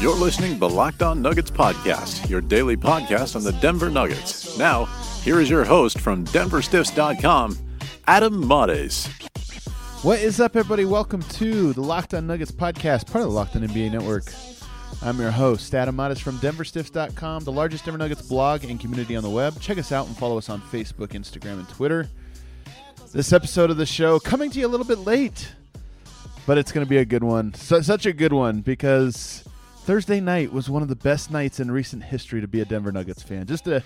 You're listening to the Locked On Nuggets podcast, your daily podcast on the Denver Nuggets. Now, here is your host from DenverStiffs.com, Adam Mares. What is up, everybody? Welcome to the Locked On Nuggets podcast, part of the Locked On NBA Network. I'm your host, Adam Mares from DenverStiffs.com, the largest Denver Nuggets blog and community on the web. Check us out and follow us on Facebook, Instagram, and Twitter. This episode of the show coming to you a little bit late, but it's going to be a good one. So, such a good one because Thursday night was one of the best nights in recent history to be a Denver Nuggets fan. Just a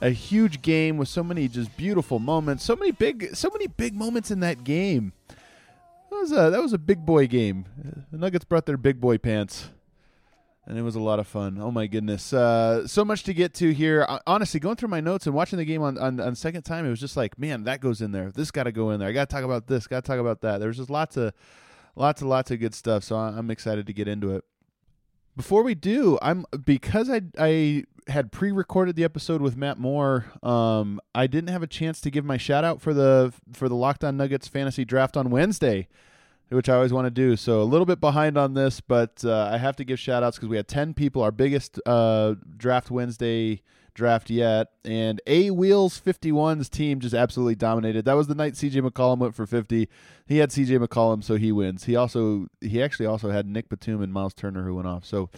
a huge game with so many just beautiful moments, so many big so many big moments in that game. That was a that was a big boy game. The Nuggets brought their big boy pants. And it was a lot of fun. Oh my goodness. Uh, so much to get to here. Honestly, going through my notes and watching the game on, on, on second time, it was just like, man, that goes in there. This got to go in there. I got to talk about this. Got to talk about that. There was just lots of, lots of, lots of good stuff. So I'm excited to get into it. Before we do, I'm because I I had pre-recorded the episode with Matt Moore. Um, I didn't have a chance to give my shout out for the for the Locked On Nuggets fantasy draft on Wednesday, which I always want to do. So a little bit behind on this, but uh, I have to give shout outs because we had ten people, our biggest uh, draft Wednesday draft yet. And A Wheels 51's team just absolutely dominated. That was the night CJ McCollum went for 50. He had CJ McCollum, so he wins. He also he actually also had Nick Batum and Miles Turner who went off. So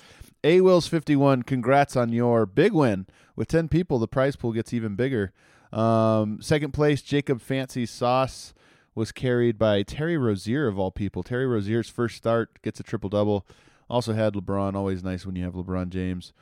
A Wheels 51, congrats on your big win. With 10 people, the prize pool gets even bigger. Um, second place, Jacob Fancy Sauce was carried by Terry Rozier of all people. Terry Rozier's first start gets a triple double. Also had LeBron. Always nice when you have LeBron James.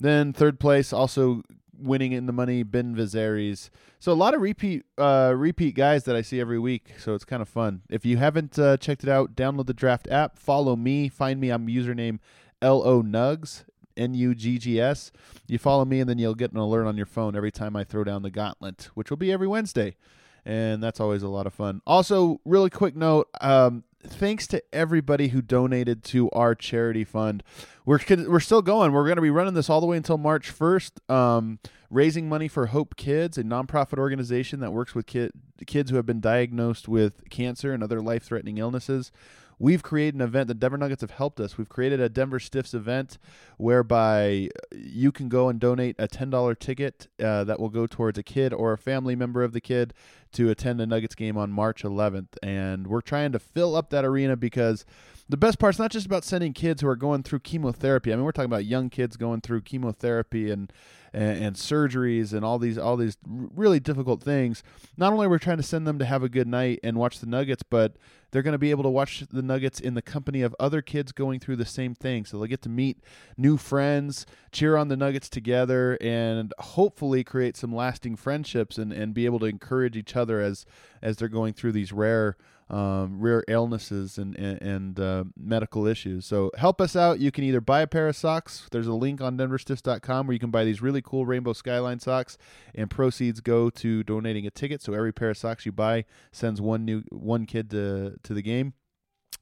Then third place, also winning in the money, Ben Vizares. So a lot of repeat uh, repeat guys that I see every week. So it's kind of fun. If you haven't uh, checked it out, download the Draft app. Follow me. Find me. I'm username Lo Nugs. N U G G S. You follow me, and then you'll get an alert on your phone every time I throw down the gauntlet, which will be every Wednesday. And that's always a lot of fun. Also, really quick note um, thanks to everybody who donated to our charity fund. We're we're still going. We're going to be running this all the way until March 1st. Um, raising money for Hope Kids, a nonprofit organization that works with kid, kids who have been diagnosed with cancer and other life-threatening illnesses. We've created an event. The Denver Nuggets have helped us. We've created a Denver Stiffs event whereby you can go and donate a $10 ticket uh, that will go towards a kid or a family member of the kid to attend the Nuggets game on March 11th. And we're trying to fill up that arena because the best part is not just about sending kids who are going through chemotherapy. I mean, we're talking about young kids going through chemotherapy and and, and, surgeries and all these all these really difficult things. Not only are we trying to send them to have a good night and watch the Nuggets, but they're going to be able to watch the Nuggets in the company of other kids going through the same thing. So they'll get to meet new friends, cheer on the Nuggets together, and hopefully create some lasting friendships and, and be able to encourage each other as as they're going through these rare um, rare illnesses and and, and uh, medical issues. So help us out. You can either buy a pair of socks. There's a link on DenverStiffs.com where you can buy these really cool Rainbow Skyline socks, and proceeds go to donating a ticket. So every pair of socks you buy sends one new one kid to to the game.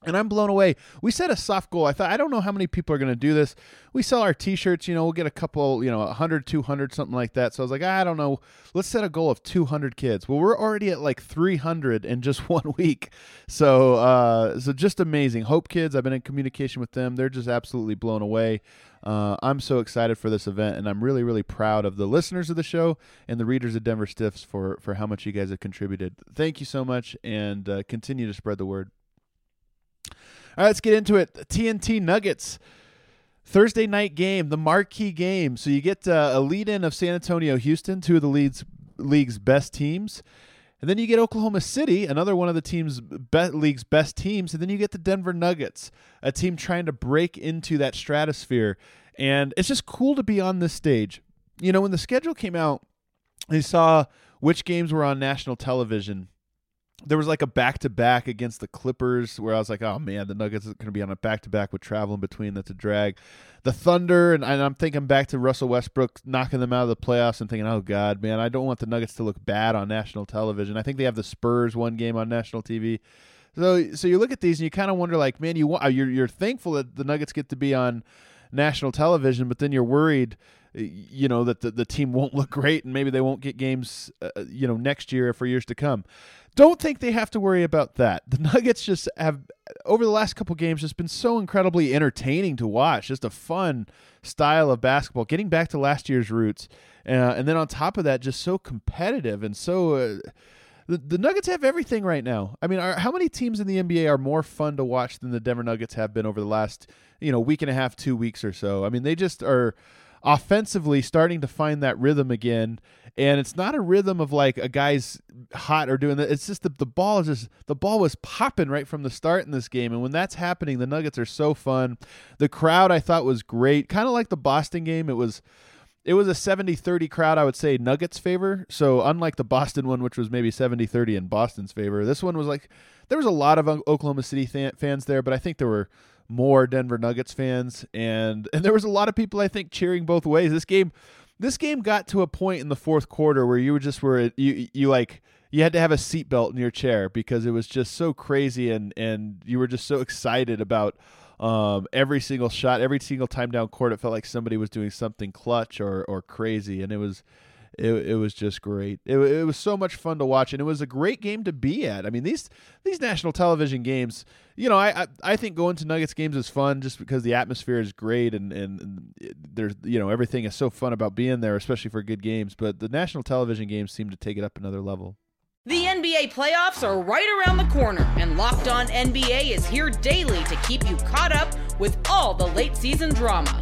And I'm blown away. We set a soft goal. I thought, I don't know how many people are going to do this. We sell our t shirts, you know, we'll get a couple, you know, 100, 200, something like that. So I was like, I don't know. Let's set a goal of 200 kids. Well, we're already at like 300 in just one week. So, uh, so just amazing. Hope Kids, I've been in communication with them. They're just absolutely blown away. Uh, I'm so excited for this event, and I'm really, really proud of the listeners of the show and the readers of Denver Stiffs for for how much you guys have contributed. Thank you so much, and uh, continue to spread the word. All right, let's get into it. TNT Nuggets. Thursday night game, the marquee game. So you get uh, a lead in of San Antonio, Houston, two of the league's, league's best teams. And then you get Oklahoma City, another one of the team's be- league's best teams. And then you get the Denver Nuggets, a team trying to break into that stratosphere. And it's just cool to be on this stage. You know, when the schedule came out, they saw which games were on national television there was like a back to back against the Clippers where I was like, oh man, the Nuggets are going to be on a back to back with travel in between. That's a drag. The Thunder, and, and, I'm thinking back to Russell Westbrook knocking them out of the playoffs and thinking, oh god, man, I don't want the Nuggets to look bad on national television. I think they have the Spurs one game on national TV. So, so you look at these and you kind of wonder, like, man, you want, you're you're thankful that the Nuggets get to be on national television, but then you're worried you know that the, the team won't look great and maybe they won't get games uh, you know next year or for years to come don't think they have to worry about that. The Nuggets just have over the last couple games just been so incredibly entertaining to watch. Just a fun style of basketball, getting back to last year's roots, uh, and then on top of that, just so competitive and so. Uh, the, the Nuggets have everything right now. I mean, are, how many teams in the NBA are more fun to watch than the Denver Nuggets have been over the last, you know, week and a half, two weeks or so? I mean, they just are offensively starting to find that rhythm again and it's not a rhythm of like a guy's hot or doing that. It's just the the ball is just the ball was popping right from the start in this game, and when that's happening, the Nuggets are so fun. The crowd I thought was great, kind of like the Boston game. It was it was a 70-30 crowd i would say nuggets favor so unlike the boston one which was maybe 70-30 in boston's favor this one was like there was a lot of oklahoma city fans there but i think there were more denver nuggets fans and and there was a lot of people i think cheering both ways this game this game got to a point in the fourth quarter where you were just were you you like you had to have a seatbelt in your chair because it was just so crazy and and you were just so excited about um, every single shot, every single time down court. It felt like somebody was doing something clutch or or crazy, and it was it, it was just great. It, it was so much fun to watch, and it was a great game to be at. I mean these these national television games. You know, I I, I think going to Nuggets games is fun just because the atmosphere is great, and and, there's you know everything is so fun about being there, especially for good games. But the national television games seem to take it up another level. The NBA playoffs are right around the corner, and Locked On NBA is here daily to keep you caught up with all the late season drama.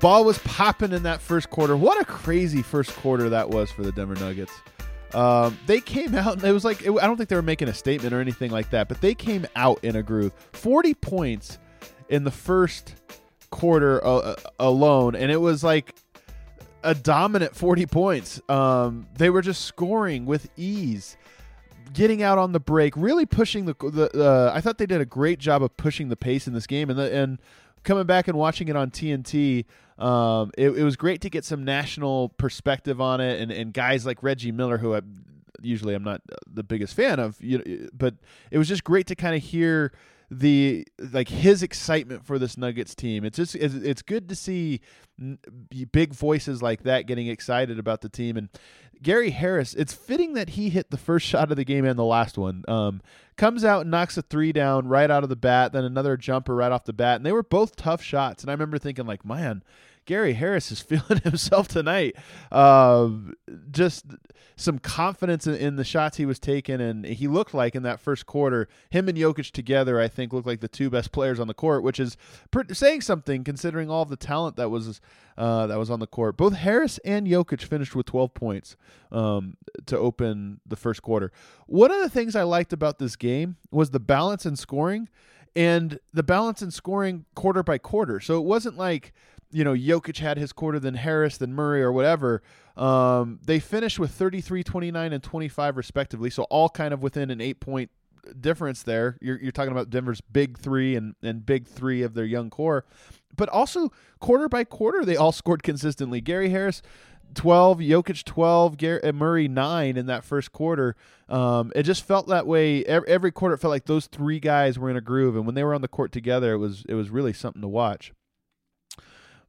Ball was popping in that first quarter. What a crazy first quarter that was for the Denver Nuggets. Um, they came out and it was like it, I don't think they were making a statement or anything like that, but they came out in a groove. Forty points in the first quarter uh, uh alone, and it was like a dominant forty points. Um, they were just scoring with ease, getting out on the break, really pushing the. the uh, I thought they did a great job of pushing the pace in this game, and the, and coming back and watching it on TNT. Um, it, it, was great to get some national perspective on it, and, and guys like Reggie Miller, who I usually I'm not the biggest fan of, you know, but it was just great to kind of hear the like his excitement for this Nuggets team. It's just it's, good to see big voices like that getting excited about the team and Gary Harris. It's fitting that he hit the first shot of the game and the last one. Um, comes out and knocks a three down right out of the bat, then another jumper right off the bat, and they were both tough shots. And I remember thinking like, man, Gary Harris is feeling himself tonight. Uh, just some confidence in, in, the shots he was taking, and he looked like in that first quarter, him and Jokic together, I think, looked like the two best players on the court, which is saying something considering all the talent that was uh, that was on the court. Both Harris and Jokic finished with 12 points um, to open the first quarter. One of the things I liked about this game was the balance in scoring and the balance in scoring quarter by quarter. So it wasn't like you know, Jokic had his quarter, then Harris, then Murray, or whatever. Um, they finished with 33, 29, and 25, respectively. So all kind of within an eight point difference there. You're, you're talking about Denver's big three and, and big three of their young core. But also, quarter by quarter, they all scored consistently. Gary Harris, 12, Jokic 12, Gary, uh, Murray 9 in that first quarter. Um, it just felt that way. Every, every quarter, it felt like those three guys were in a groove. And when they were on the court together, it was, it was really something to watch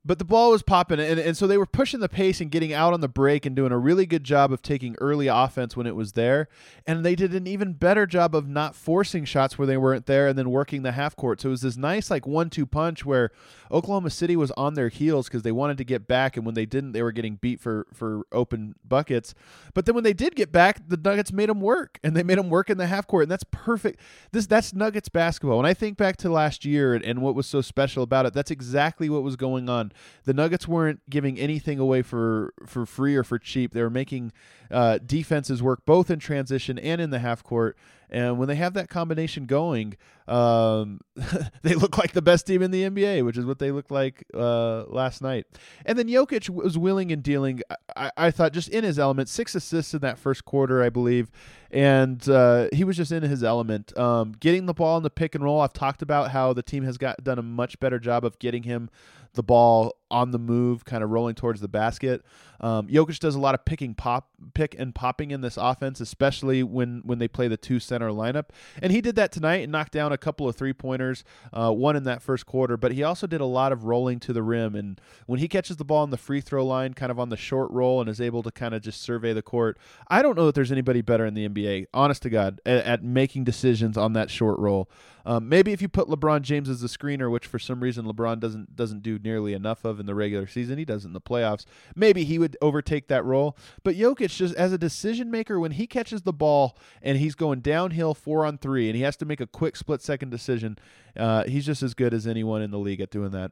but the ball was popping and, and so they were pushing the pace and getting out on the break and doing a really good job of taking early offense when it was there. And they did an even better job of not forcing shots where they weren't there and then working the half court. So it was this nice like one two punch where oklahoma city was on their heels because they wanted to get back and when they didn't they were getting beat for for open buckets. But then when they did get back the nuggets made them work and they made them work in the half court and that's perfect. This that's nuggets basketball. When i think back to last year and, and what was so special about it that's exactly what was going on the Nuggets weren't giving anything away for for free or for cheap. They were making uh, defenses work both in transition and in the half court. And when they have that combination going, um, they look like the best team in the NBA, which is what they looked like uh, last night. And then Jokic was willing and dealing. I, I, thought just in his element, six assists in that first quarter, I believe, and uh, he was just in his element. Um, getting the ball in the pick and roll. I've talked about how the team has got done a much better job of getting him the ball on the move, kind of rolling towards the basket. Um, Jokic does a lot of pick and pop, pick and popping in this offense, especially when when they play the two center lineup. And he did that tonight and knocked down a couple of three pointers, uh, one in that first quarter. But he also did a lot of rolling to the rim. And when he catches the ball on the free throw line, kind of on the short roll, and is able to kind of just survey the court, I don't know that there's anybody better in the NBA, honest to God, at, at making decisions on that short roll. Um, maybe if you put LeBron James as a screener, which for some reason LeBron doesn't doesn't do nearly enough of in the regular season, he does in the playoffs. Maybe he would overtake that role. But Jokic, just as a decision maker, when he catches the ball and he's going downhill four on three, and he has to make a quick split second decision, uh, he's just as good as anyone in the league at doing that.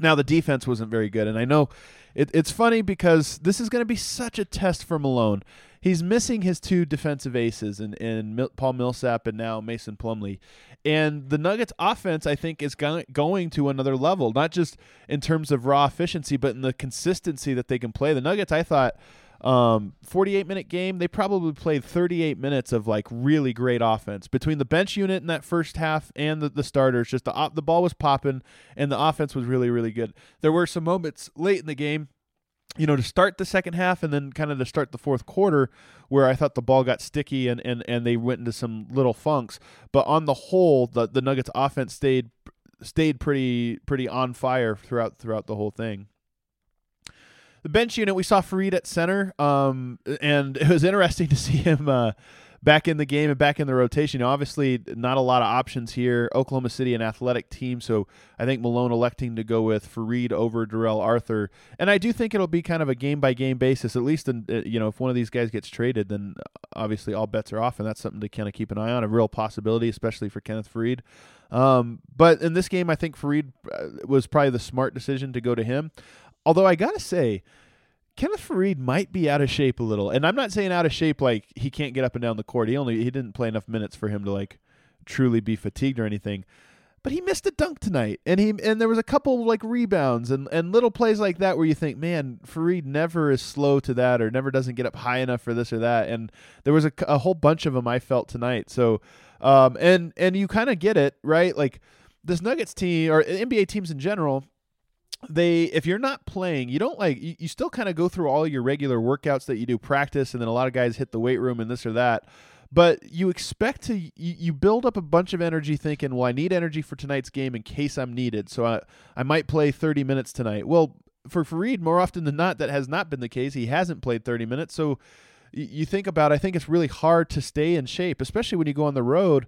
Now the defense wasn't very good, and I know it, it's funny because this is going to be such a test for Malone. He's missing his two defensive aces in, in Paul Millsap and now Mason Plumlee, and the Nuggets' offense I think is go- going to another level, not just in terms of raw efficiency, but in the consistency that they can play. The Nuggets, I thought um, 48 minute game, they probably played 38 minutes of like really great offense between the bench unit in that first half and the, the starters. Just the the ball was popping and the offense was really really good. There were some moments late in the game, you know, to start the second half and then kind of to start the fourth quarter where I thought the ball got sticky and and and they went into some little funks. But on the whole, the the Nuggets offense stayed stayed pretty pretty on fire throughout throughout the whole thing the bench unit, we saw Faried at center, um, and it was interesting to see him uh, back in the game and back in the rotation. obviously, not a lot of options here. Oklahoma City, an athletic team, so I think Malone electing to go with Faried over Darrell Arthur, and I do think it'll be kind of a game by game basis. At least, in, uh, you know, if one of these guys gets traded, then obviously all bets are off, and that's something to kind of keep an eye on. A real possibility, especially for Kenneth Faried. Um, but in this game, I think Faried uh, was probably the smart decision to go to him. Although I gotta say, Kenneth Faried might be out of shape a little, and I'm not saying out of shape like he can't get up and down the court. He only he didn't play enough minutes for him to like truly be fatigued or anything. But he missed a dunk tonight, and he and there was a couple like rebounds and, and little plays like that where you think, man, Faried never is slow to that or never doesn't get up high enough for this or that. And there was a, a whole bunch of them I felt tonight. So, um, and and you kind of get it right, like this Nuggets team or NBA teams in general they if you're not playing you don't like you, you still kind of go through all your regular workouts that you do practice and then a lot of guys hit the weight room and this or that but you expect to you, you build up a bunch of energy thinking well i need energy for tonight's game in case i'm needed so i, I might play 30 minutes tonight. Well for Faried, more often than not that has not been the case. He hasn't played 30 minutes so you think about, I think it's really hard to stay in shape, especially when you go on the road.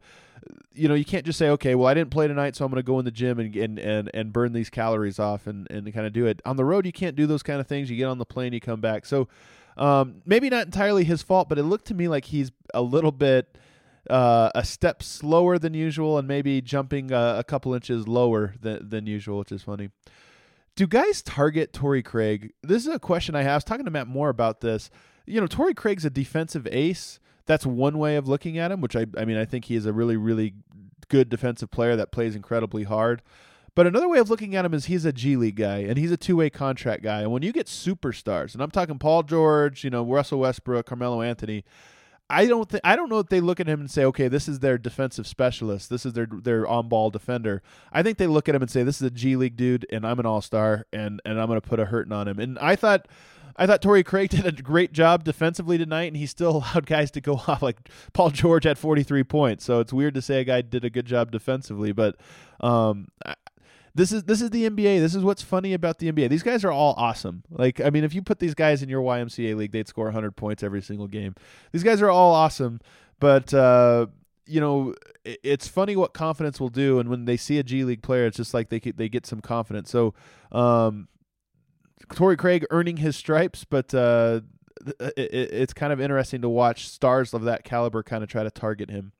You know, you can't just say, okay, well, I didn't play tonight, so I'm going to go in the gym and, and and and burn these calories off and and kind of do it. On the road, you can't do those kind of things. You get on the plane, you come back. So um, maybe not entirely his fault, but it looked to me like he's a little bit uh, a step slower than usual and maybe jumping uh, a couple inches lower than, than usual, which is funny. Do guys target Torrey Craig? This is a question I have. I was talking to Matt Moore about this. You know, Torrey Craig's a defensive ace. That's one way of looking at him, which I, I mean, I think he is a really, really good defensive player that plays incredibly hard. But another way of looking at him is he's a G League guy and he's a two way contract guy. And when you get superstars, and I'm talking Paul George, you know, Russell Westbrook, Carmelo Anthony, I don't think I don't know if they look at him and say, okay, this is their defensive specialist, this is their their on ball defender. I think they look at him and say, this is a G League dude, and I'm an all star, and and I'm going to put a hurting on him. And I thought. I thought Torrey Craig did a great job defensively tonight, and he still allowed guys to go off. Like Paul George had 43 points, so it's weird to say a guy did a good job defensively. But um, this is this is the NBA. This is what's funny about the NBA. These guys are all awesome. Like I mean, if you put these guys in your YMCA league, they'd score 100 points every single game. These guys are all awesome, but uh, you know, it's funny what confidence will do. And when they see a G League player, it's just like they they get some confidence. So, um, Torrey Craig earning his stripes, but uh, it, it's kind of interesting to watch stars of that caliber kind of try to target him.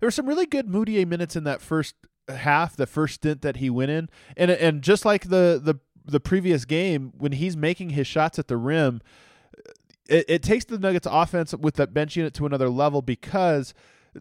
There were some really good Mudiay minutes in that first half, the first stint that he went in, and and just like the the the previous game, when he's making his shots at the rim, it, it takes the Nuggets offense with that bench unit to another level because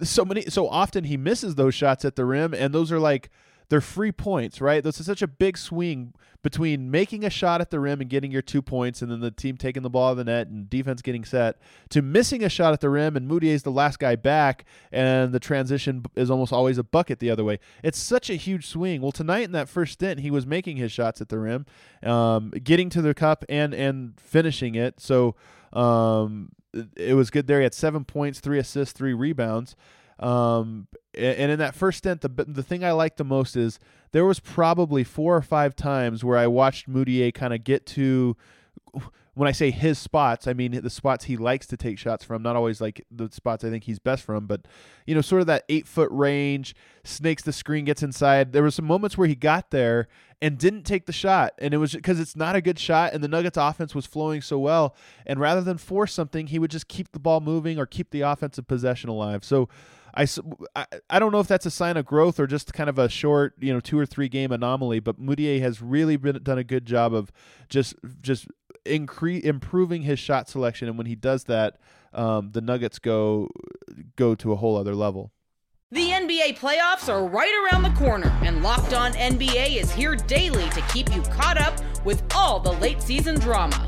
so many so often he misses those shots at the rim, and those are like they're free points, right? This is such a big swing between making a shot at the rim and getting your two points, and then the team taking the ball of the net and defense getting set, to missing a shot at the rim and Mudiay's the last guy back, and the transition is almost always a bucket the other way. It's such a huge swing. Well, tonight in that first stint, he was making his shots at the rim, um, getting to the cup and and finishing it. So um, it was good there. He had seven points, three assists, three rebounds. Um, and in that first stint, the the thing I liked the most is there was probably four or five times where I watched Mudiay kind of get to. When I say his spots, I mean the spots he likes to take shots from. Not always like the spots I think he's best from, but you know, sort of that eight foot range, snakes the screen, gets inside. There were some moments where he got there and didn't take the shot, and it was because it's not a good shot, and the Nuggets offense was flowing so well. And rather than force something, he would just keep the ball moving or keep the offensive possession alive. So I, I, don't know if that's a sign of growth or just kind of a short, you know, two or three game anomaly. But Mudiay has really been done a good job of just just increase improving his shot selection, and when he does that, um, the Nuggets go go to a whole other level. The NBA playoffs are right around the corner, and Locked On NBA is here daily to keep you caught up with all the late season drama.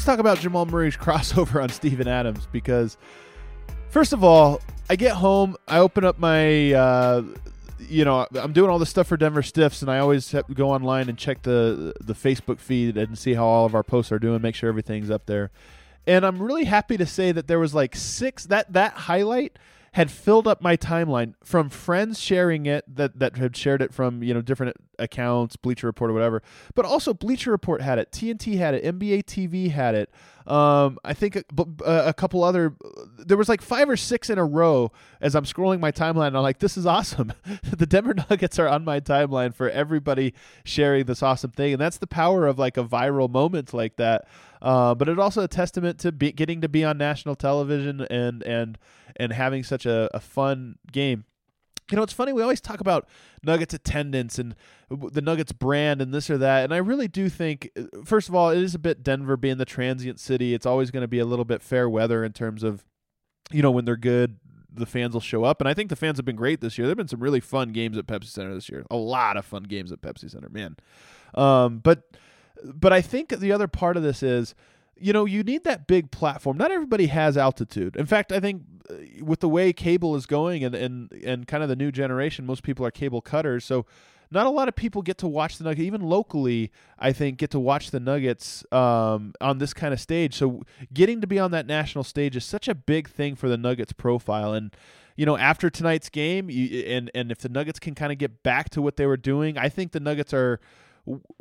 Let's talk about Jamal Murray's crossover on Steven Adams because, first of all, I get home, I open up my, uh, you know, I'm doing all this stuff for Denver Stiffs, and I always go online and check the the Facebook feed and see how all of our posts are doing, make sure everything's up there. And I'm really happy to say that there was like six that that highlight had filled up my timeline from friends sharing it that that had shared it from you know different accounts, Bleacher Report or whatever. But also Bleacher Report had it, TNT had it, NBA TV had it. Um, I think a, a, couple other. There was like five or six in a row as I'm scrolling my timeline. I'm like, this is awesome. the Denver Nuggets are on my timeline for everybody sharing this awesome thing, and that's the power of like a viral moment like that. Uh, but it's also a testament to be, getting to be on national television and and and having such a, a fun game. You know, it's funny. We always talk about Nuggets attendance and the Nuggets brand and this or that. And I really do think, uh, first of all, it is a bit Denver being the transient city. It's always going to be a little bit fair weather in terms of, you know, when they're good, the fans will show up. And I think the fans have been great this year. There have been some really fun games at Pepsi Center this year. A lot of fun games at Pepsi Center, man. Um, but but I think the other part of this is, you know, you need that big platform. Not everybody has altitude. In fact, I think uh, with the way cable is going and and and kind of the new generation, most people are cable cutters. So not a lot of people get to watch the Nuggets, even locally. I think get to watch the Nuggets um, on this kind of stage. So getting to be on that national stage is such a big thing for the Nuggets profile. And you know, after tonight's game, you, and and if the Nuggets can kind of get back to what they were doing, I think the Nuggets are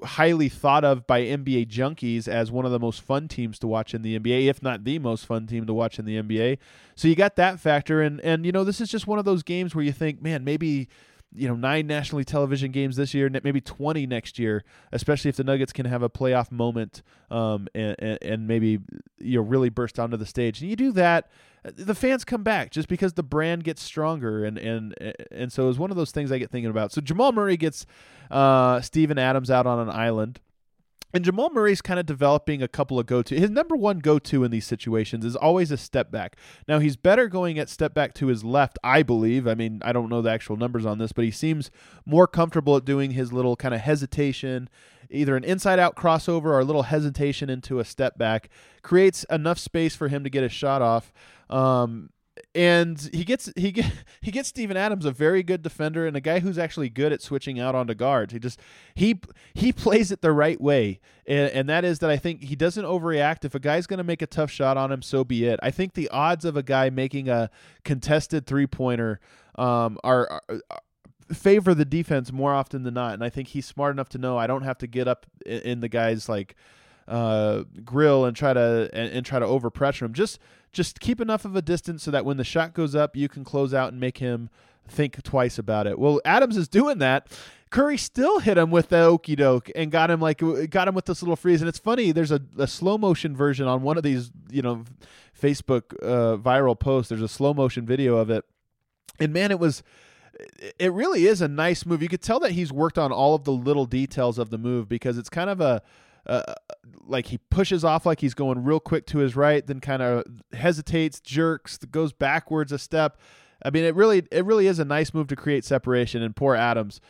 highly thought of by NBA junkies as one of the most fun teams to watch in the NBA, if not the most fun team to watch in the NBA. So you got that factor, and and you know this is just one of those games where you think, man, maybe you know nine nationally television games this year, maybe twenty next year, especially if the Nuggets can have a playoff moment um, and, and, maybe you know really burst onto the stage. And you do that, the fans come back just because the brand gets stronger, and and and so it's one of those things I get thinking about. So Jamal Murray gets uh, Steven Adams out on an island. And Jamal Murray's kind of developing a couple of go to. His number one go to in these situations is always a step back. Now, he's better going at step back to his left, I believe. I mean, I don't know the actual numbers on this, but he seems more comfortable at doing his little kind of hesitation, either an inside out crossover or a little hesitation into a step back. Creates enough space for him to get a shot off. Um, and he gets he get he gets Steven Adams a very good defender and a guy who's actually good at switching out onto guards. He just he he plays it the right way, and, and that is that I think he doesn't overreact. If a guy's going to make a tough shot on him, so be it. I think the odds of a guy making a contested three pointer um, are, are favor the defense more often than not, and I think he's smart enough to know I don't have to get up in, in the guy's like uh, grill and try to and, and try to overpressure him. Just just keep enough of a distance so that when the shot goes up, you can close out and make him think twice about it. Well, Adams is doing that. Murray still hit him with the okey doke and got him like got him with this little freeze. And it's funny, there's a, a slow motion version on one of these, you know, Facebook uh, viral posts. There's a slow motion video of it, and man, it was it really is a nice move. You could tell that he's worked on all of the little details of the move because it's kind of a uh, like he pushes off like he's going real quick to his right, then kind of hesitates, jerks, goes backwards a step. I mean, it really it really is a nice move to create separation. And poor Adams,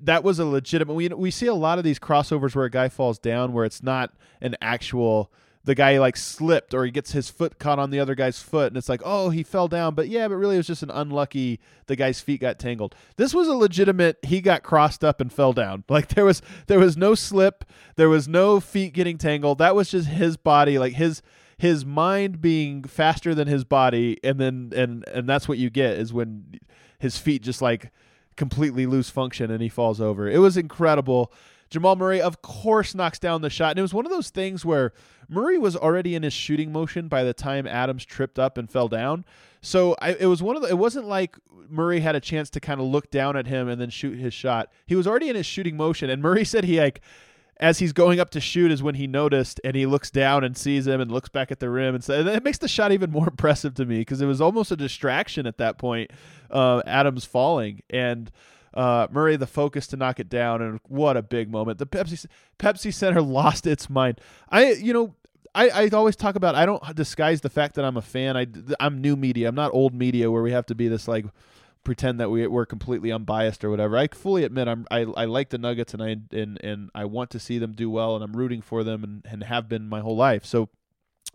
that was a legitimate. We we see a lot of these crossovers where a guy falls down where it's not an actual the guy like slipped or he gets his foot caught on the other guy's foot and it's like oh he fell down. But yeah but really it was just an unlucky the guy's feet got tangled. This was a legitimate he got crossed up and fell down. Like there was there was no slip. There was no feet getting tangled. That was just his body like his his mind being faster than his body. And then and and that's what you get is when his feet just like completely lose function and he falls over. It was incredible Jamal Murray, of course, knocks down the shot. And it was one of those things where Murray was already in his shooting motion by the time Adams tripped up and fell down. So I, it was one of the, it wasn't like Murray had a chance to kind of look down at him and then shoot his shot. He was already in his shooting motion. And Murray said he like, as he's going up to shoot is when he noticed and he looks down and sees him and looks back at the rim and so it makes the shot even more impressive to me because it was almost a distraction at that point uh, adams falling and uh, Murray the focus to knock it down, and what a big moment! The Pepsi Pepsi Center lost its mind. I, you know, I, I always talk about I don't disguise the fact that I'm a fan. I I'm new media. I'm not old media where we have to be this like pretend that we we're completely unbiased or whatever. I fully admit I'm I, I like the Nuggets and I and and I want to see them do well and I'm rooting for them and, and have been my whole life. So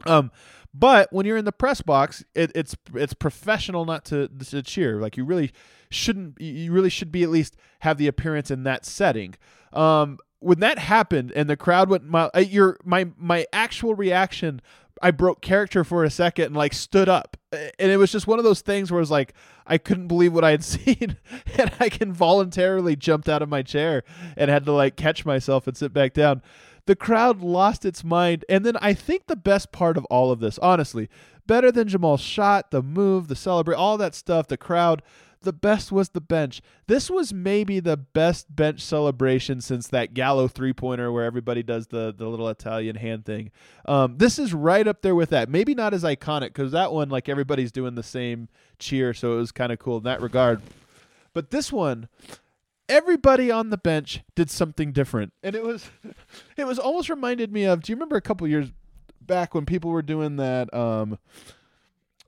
um but when you're in the press box, it, it's it's professional not to to cheer. Like you really shouldn't you really should be at least have the appearance in that setting. Um, when that happened and the crowd went my uh, your my my actual reaction I broke character for a second and like stood up. And it was just one of those things where it was like I couldn't believe what I had seen and I involuntarily jumped out of my chair and had to like catch myself and sit back down. The crowd lost its mind. And then I think the best part of all of this, honestly, better than Jamal's shot, the move, the celebrate, all that stuff, the crowd, the best was the bench. This was maybe the best bench celebration since that Gallo three pointer where everybody does the the little Italian hand thing. Um, this is right up there with that. Maybe not as iconic because that one like everybody's doing the same cheer, so it was kind of cool in that regard. But this one, everybody on the bench did something different, and it was it was almost reminded me of. Do you remember a couple years back when people were doing that? Um,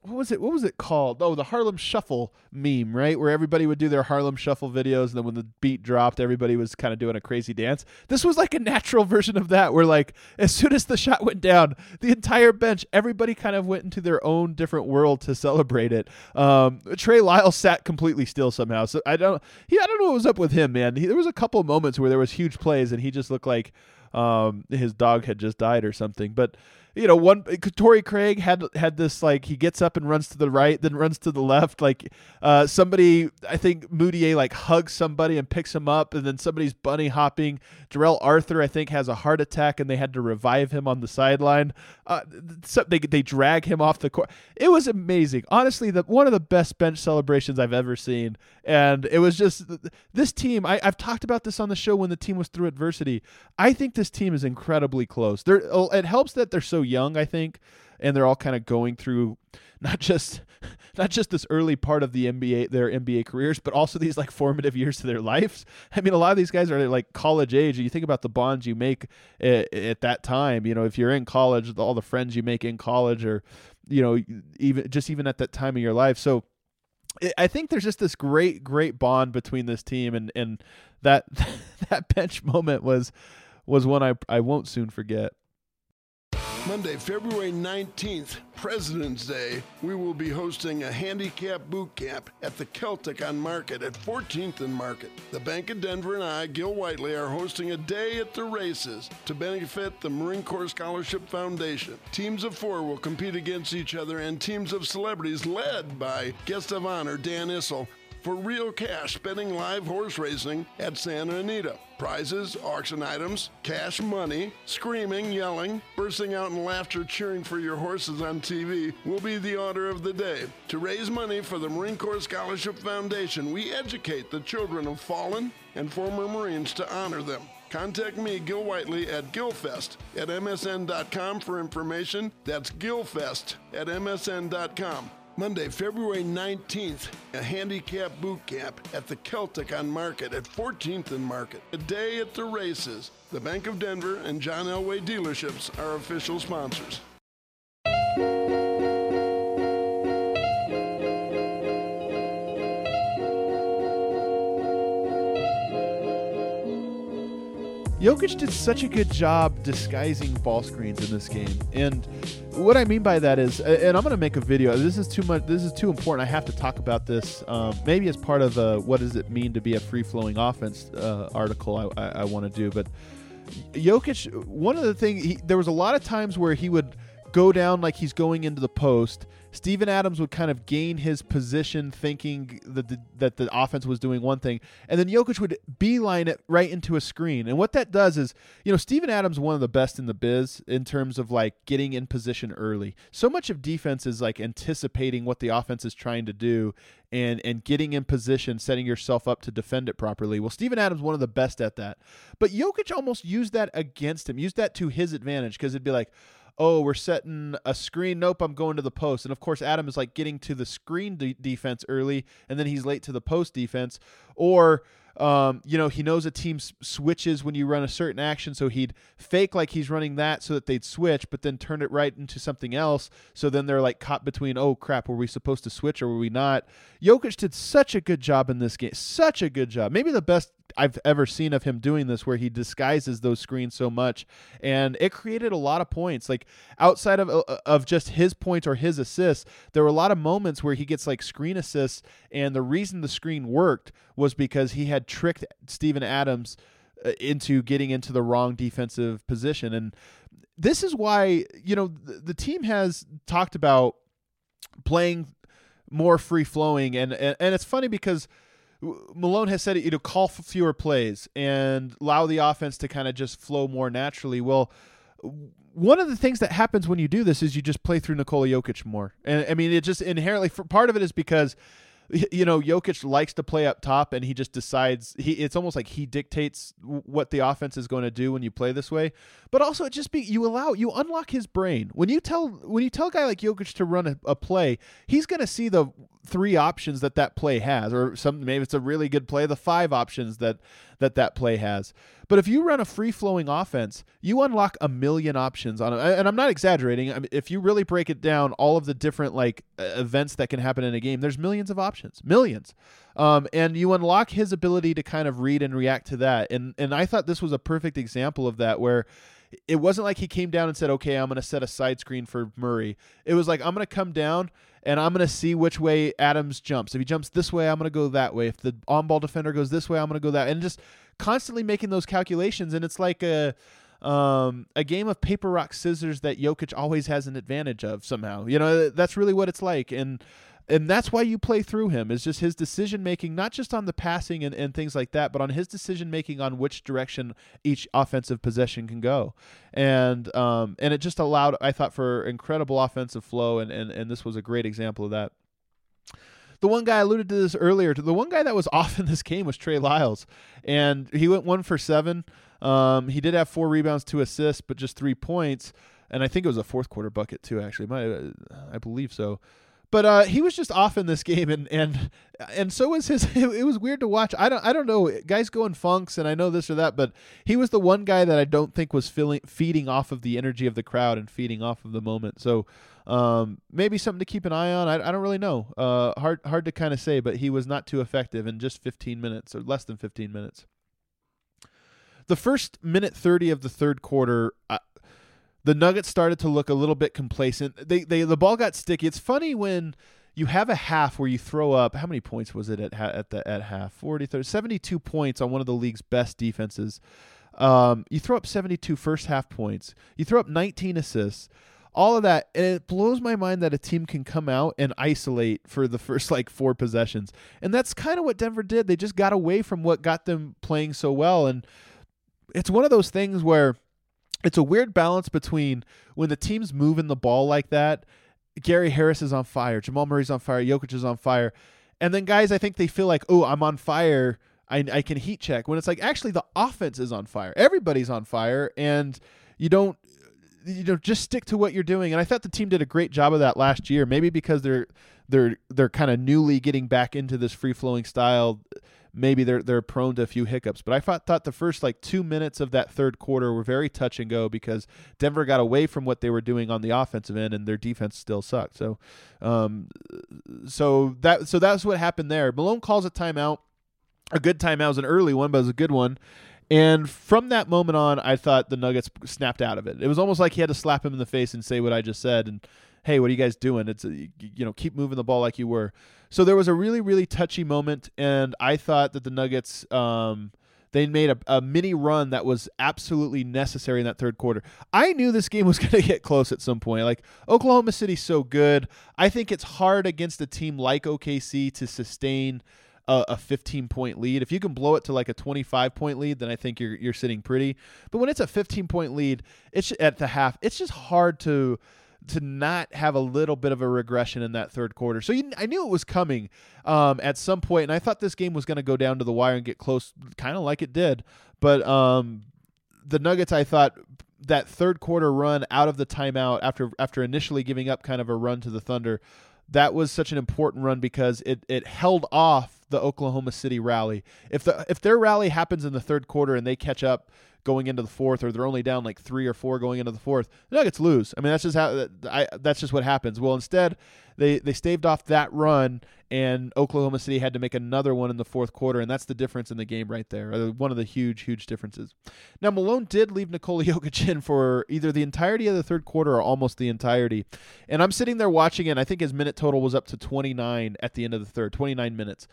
what was it? What was it called? Oh, the Harlem Shuffle meme, right? Where everybody would do their Harlem Shuffle videos, and then when the beat dropped, everybody was kind of doing a crazy dance. This was like a natural version of that, where like as soon as the shot went down, the entire bench, everybody kind of went into their own different world to celebrate it. Um, Trey Lyle sat completely still somehow, so I don't, he, I don't know what was up with him, man. He, there was a couple moments where there was huge plays, and he just looked like um, his dog had just died or something, but you know, one Torrey Craig had had this like he gets up and runs to the right, then runs to the left. Like uh, somebody, I think Mudiay like hugs somebody and picks him up, and then somebody's bunny hopping. Darrell Arthur, I think, has a heart attack, and they had to revive him on the sideline. Uh, so they they drag him off the court. It was amazing, honestly. The one of the best bench celebrations I've ever seen, and it was just this team. I, I've talked about this on the show when the team was through adversity. I think this team is incredibly close. There, it helps that they're so young, I think, and they're all kind of going through not just not just this early part of the NBA their NBA careers, but also these like formative years to their lives. I mean, a lot of these guys are like college age. You think about the bonds you make at, at that time. You know, if you're in college, all the friends you make in college, or you know, even just even at that time of your life. So. I think there's just this great, great bond between this team, and and that that bench moment was was one I I won't soon forget. Monday, February 19th, President's Day, we will be hosting a handicap boot camp at the Celtic on Market at 14th and Market. The Bank of Denver and I, Gil Whiteley, are hosting a day at the races to benefit the Marine Corps Scholarship Foundation. Teams of four will compete against each other, and teams of celebrities led by guest of honor Dan Issel for real cash betting live horse racing at Santa Anita. Prizes, auction items, cash money, screaming, yelling, bursting out in laughter, cheering for your horses on TV will be the order of the day. To raise money for the Marine Corps Scholarship Foundation, we educate the children of fallen and former Marines to honor them. Contact me, Gil Whiteley, at gilfest at msn.com for information. That's gilfest at msn.com. Monday, February 19th, a handicap boot camp at the Celtic on Market at 14th and Market. A day at the races. The Bank of Denver and John Elway dealerships are official sponsors. Jokic did such a good job disguising ball screens in this game. And what I mean by that is, and I'm going to make a video. This is too much. This is too important. I have to talk about this. Um, maybe as part of a "What does it mean to be a free-flowing offense" uh, article I, I, I want to do. But Jokic, one of the things there was a lot of times where he would go down like he's going into the post. Steven Adams would kind of gain his position thinking that the, that the offense was doing one thing, and then Jokic would beeline it right into a screen. And what that does is, you know, Steven Adams one of the best in the biz in terms of like getting in position early. So much of defense is like anticipating what the offense is trying to do and and getting in position, setting yourself up to defend it properly. Well, Steven Adams one of the best at that. But Jokic almost used that against him, used that to his advantage because it'd be like, oh, we're setting a screen. Nope, I'm going to the post. And of course, Adam is like getting to the screen de- defense early, and then he's late to the post defense. Or, um, you know, he knows a team s- switches when you run a certain action, so he'd fake like he's running that so that they'd switch, but then turn it right into something else. So then they're like caught between, oh crap, were we supposed to switch or were we not? Jokic did such a good job in this game, such a good job. Maybe the best I've ever seen of him doing this where he disguises those screens so much and it created a lot of points. Like outside of uh, of just his points or his assists there were a lot of moments where he gets like screen assists and the reason the screen worked was because he had tricked Steven Adams uh, into getting into the wrong defensive position. And this is why you know the, team has talked about playing more free flowing and and it's funny because Malone has said, you know, call fewer plays and allow the offense to kind of just flow more naturally. Well, one of the things that happens when you do this is you just play through Nikola Jokic more. And I mean, it just inherently, for part of it is because you know, Jokic likes to play up top, and he just decides he. It's almost like he dictates what the offense is going to do when you play this way. But also, it just be you allow you unlock his brain when you tell when you tell a guy like Jokic to run a, a play, he's going to see the three options that that play has, or some maybe it's a really good play, the five options that that that play has. But if you run a free flowing offense, you unlock a million options on it. And I'm not exaggerating. I mean, if you really break it down, all of the different like events that can happen in a game, there's millions of options, millions. Um, and you unlock his ability to kind of read and react to that. And and I thought this was a perfect example of that, where it wasn't like he came down and said, "Okay, I'm going to set a side screen for Murray." It was like I'm going to come down and I'm going to see which way Adams jumps. If he jumps this way, I'm going to go that way. If the on-ball defender goes this way, I'm going to go that. And just constantly making those calculations and it's like a um, a game of paper rock scissors that Jokic always has an advantage of somehow. You know, that's really what it's like and and that's why you play through him is just his decision making not just on the passing and, and things like that but on his decision making on which direction each offensive possession can go and um, and it just allowed i thought for incredible offensive flow and, and and this was a great example of that the one guy I alluded to this earlier. The one guy that was off in this game was Trey Lyles, and he went one for seven. Um, he did have four rebounds, two assists, but just three points. And I think it was a fourth quarter bucket too. Actually, My, I believe so. But uh, he was just off in this game, and and and so was his. It, was weird to watch. I don't I don't know. Guys go in funks, and I know this or that, but he was the one guy that I don't think was feeling feeding off of the energy of the crowd and feeding off of the moment. So um, maybe something to keep an eye on. I, I don't really know. Uh, hard hard to kind of say, but he was not too effective in just 15 minutes or less than 15 minutes. The first minute 30 of the third quarter, the Nuggets started to look a little bit complacent. They they the ball got sticky. It's funny when you have a half where you throw up how many points was it at at the at half? 40 30 72 points on one of the league's best defenses. Um, you throw up 72 first half points. You throw up 19 assists. All of that and it blows my mind that a team can come out and isolate for the first like four possessions. And that's kind of what denver did. They just got away from what got them playing so well. And it's one of those things where it's a weird balance between when the team's moving the ball like that. Gary Harris is on fire, Jamal Murray's on fire, Jokic is on fire, and then guys, I think they feel like, oh, I'm on fire. I, I can heat check when it's like actually the offense is on fire. Everybody's on fire, and you don't you know just stick to what you're doing. And I thought the team did a great job of that last year. Maybe because they're they're they're kind of newly getting back into this free flowing style maybe they're they're prone to a few hiccups. But I thought, thought the first like two minutes of that third quarter were very touch and go because Denver got away from what they were doing on the offensive end, and their defense still sucked. So, um, so that so that's what happened there. Malone calls a timeout. A good timeout was an early one, but it was a good one. And from that moment on, I thought the Nuggets snapped out of it. It was almost like he had to slap him in the face and say what I just said. And hey, what are you guys doing? It's you know, keep moving the ball like you were. So there was a really, really touchy moment, and I thought that the Nuggets. Um, they made a, a, mini run that was absolutely necessary in that third quarter. I knew this game was going to get close at some point. Like Oklahoma City's so good. I think it's hard against a team like OKC to sustain a, a 15 point lead. If you can blow it to like a 25 point lead, then I think you're you're sitting pretty. But when it's a 15 point lead, it's at the half. It's just hard to to not have a little bit of a regression in that third quarter. So you, I knew it was coming um, at some point, and I thought this game was going to go down to the wire and get close, kind of like it did. But um, the Nuggets, I thought that third quarter run out of the timeout after after initially giving up kind of a run to the Thunder, that was such an important run because it it held off the Oklahoma City rally. If the if their rally happens in the third quarter and they catch up going into the fourth, or they're only down like three or four going into the fourth, the Nuggets lose. I mean, that's just how I, that's just what happens. Well, instead, they they staved off that run, and Oklahoma City had to make another one in the fourth quarter, and that's the difference in the game right there. One of the huge, huge differences. Now, Malone did leave Nikola Jokic in for either the entirety of the third quarter or almost the entirety, and I'm sitting there watching it. And I think his minute total was up to 29 at the end of the third, 29 minutes.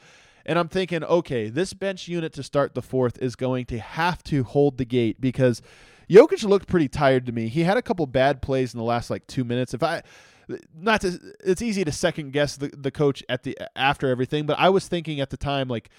And I'm thinking, okay, this bench unit to start the fourth is going to have to hold the gate because Jokic looked pretty tired to me. He had a couple bad plays in the last like two minutes. If I not to it's easy to second guess the, the coach at the after everything, but I was thinking at the time like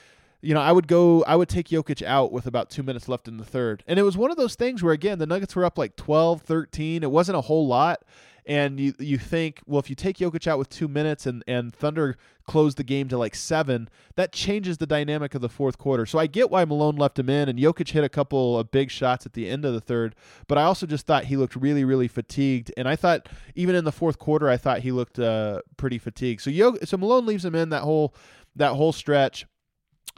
you know, I would go, I would take Jokic out with about two minutes left in the third. And it was one of those things where, again, the Nuggets were up like 12, 13. It wasn't a whole lot. And you you think, well, if you take Jokic out with two minutes and and Thunder close the game to like seven, that changes the dynamic of the fourth quarter. So I get why Malone left him in, and Jokic hit a couple of big shots at the end of the third, but I also just thought he looked really really fatigued, and I thought even in the fourth quarter, I thought he looked uh, pretty fatigued. So Yo- so Malone leaves him in that whole that whole stretch.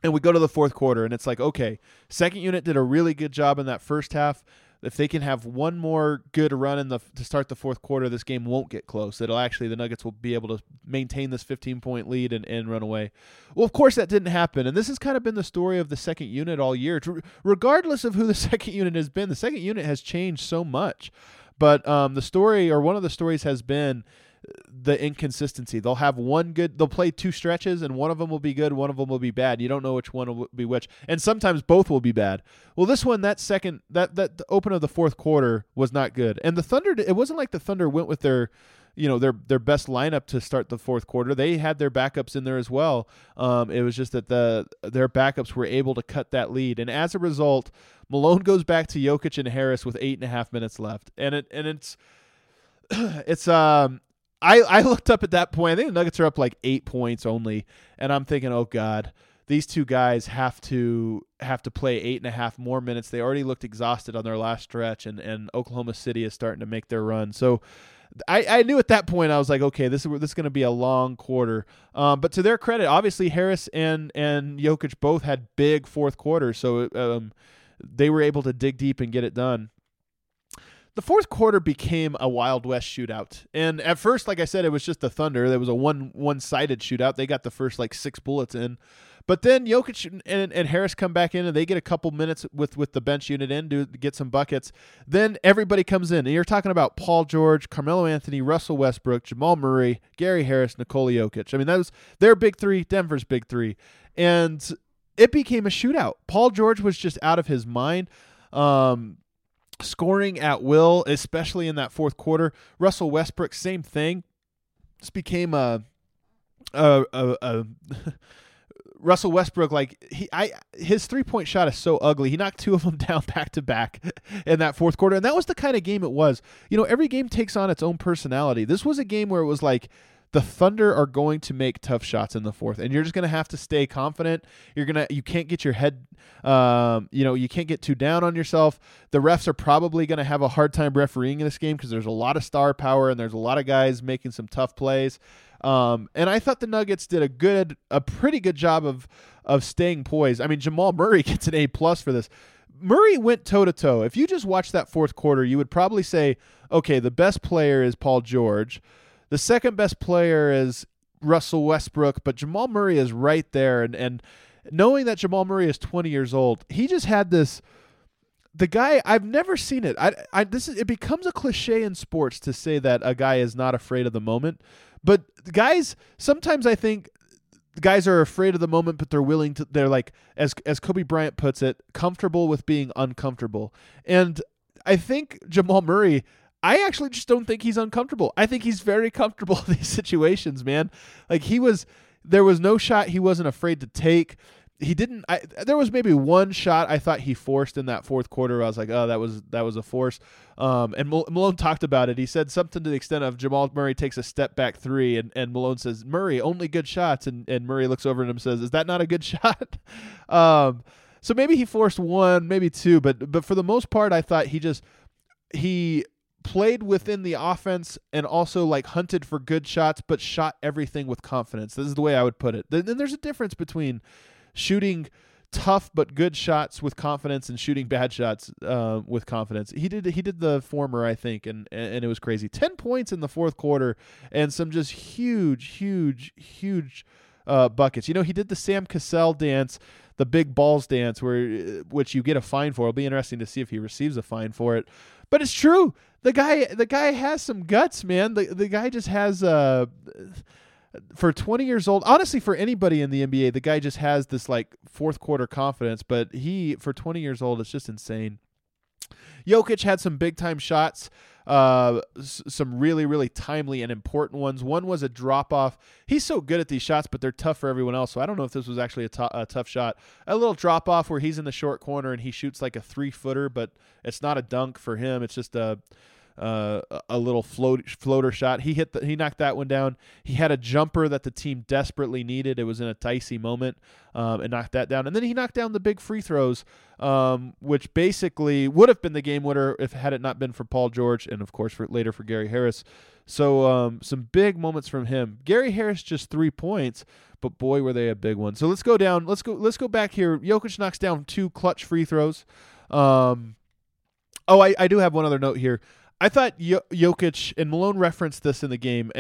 And we go to the fourth quarter, and it's like, okay, second unit did a really good job in that first half if they can have one more good run in the to start the fourth quarter, this game won't get close. It'll actually the Nuggets will be able to maintain this 15 point lead and, and run away. Well, of course that didn't happen, and this has kind of been the story of the second unit all year. Regardless of who the second unit has been, the second unit has changed so much. But um, the story, or one of the stories, has been the inconsistency. They'll have one good, they'll play two stretches, and one of them will be good, one of them will be bad. You don't know which one will be which, and sometimes both will be bad. Well, this one, that second, that that open of the fourth quarter was not good, and the Thunder. It wasn't like the Thunder went with their you know their their best lineup to start the fourth quarter. They had their backups in there as well. Um, it was just that the their backups were able to cut that lead, and as a result, Malone goes back to Jokic and Harris with eight and a half minutes left, and it and it's it's um I, I looked up at that point. I think the Nuggets are up like eight points only, and I'm thinking, oh god, these two guys have to have to play eight and a half more minutes. They already looked exhausted on their last stretch, and and Oklahoma City is starting to make their run. So. I, I knew at that point I was like, okay, this is this is going to be a long quarter. Um, but to their credit, obviously Harris and and Jokic both had big fourth quarters, so um, they were able to dig deep and get it done the fourth quarter became a Wild West shootout. And at first, like I said, it was just the Thunder. There was a one one sided shootout. They got the first like six bullets in. But then Jokic and, and Harris come back in and they get a couple minutes with, with the bench unit in to get some buckets. Then everybody comes in. And you're talking about Paul George, Carmelo Anthony, Russell Westbrook, Jamal Murray, Gary Harris, Nikola Jokic. I mean, that was their big three, Denver's big three. And it became a shootout. Paul George was just out of his mind. Um, scoring at will, especially in that fourth quarter. Russell Westbrook, same thing. This became a a, a, a Russell Westbrook, like he, I, his three point shot is so ugly. He knocked two of them down back to back in that fourth quarter, and that was the kind of game it was. You know, every game takes on its own personality. This was a game where it was like the Thunder are going to make tough shots in the fourth, and you're just going to have to stay confident. You're gonna, you can't get your head, um, you know, you can't get too down on yourself. The refs are probably going to have a hard time refereeing in this game because there's a lot of star power and there's a lot of guys making some tough plays. Um, and I thought the Nuggets did a good, a pretty good job of of staying poised. I mean, Jamal Murray gets an A plus for this. Murray went toe to toe. If you just watch that fourth quarter, you would probably say, okay, the best player is Paul George. The second best player is Russell Westbrook, but Jamal Murray is right there. And, and knowing that Jamal Murray is 20 years old, he just had this. The guy, I've never seen it. I, I, this is, it becomes a cliche in sports to say that a guy is not afraid of the moment. But guys, sometimes I think guys are afraid of the moment, but they're willing to. They're like, as as Kobe Bryant puts it, comfortable with being uncomfortable. And I think Jamal Murray I actually just don't think he's uncomfortable. I think he's very comfortable in these situations, man. Like he was there was no shot he wasn't afraid to take. He didn't I there was maybe one shot I thought he forced in that fourth quarter. I was like, "Oh, that was that was a force." Um, and Malone talked about it. He said something to the extent of Jamal Murray takes a step back 3 and and Malone says, "Murray, only good shots." And and Murray looks over at him and says, "Is that not a good shot?" um, so maybe he forced one, maybe two, but but for the most part I thought he just he played within the offense and also like hunted for good shots, but shot everything with confidence. This is the way I would put it. Then there's a difference between shooting tough but good shots with confidence and shooting bad shots uh, with confidence. He did he did the former, I think, and and it was crazy. Ten points in the fourth quarter and some just huge, huge, huge uh, buckets. You know, he did the Sam Cassell dance, the big balls dance, where which you get a fine for. It'll be interesting to see if he receives a fine for it. But it's true. The guy the guy has some guts, man. The the guy just has uh for 20 years old, honestly for anybody in the NBA, the guy just has this like fourth quarter confidence, but he for 20 years old it's just insane. Jokic had some big time shots uh, some really, really timely and important ones. One was a drop off. He's so good at these shots, but they're tough for everyone else. So I don't know if this was actually a, t- a tough shot. A little drop off where he's in the short corner and he shoots like a three footer, but it's not a dunk for him. It's just a uh, a little float floater shot. He hit the, he knocked that one down. He had a jumper that the team desperately needed. It was in a dicey moment, um, and knocked that down. And then he knocked down the big free throws, um, which basically would have been the game winner if had it not been for Paul George and of course for later for Gary Harris. So um, some big moments from him. Gary Harris just three points, but boy were they a big one. So let's go down. Let's go. Let's go back here. Jokic knocks down two clutch free throws. Um, oh, I, I do have one other note here. I thought Jokic and Malone referenced this in the game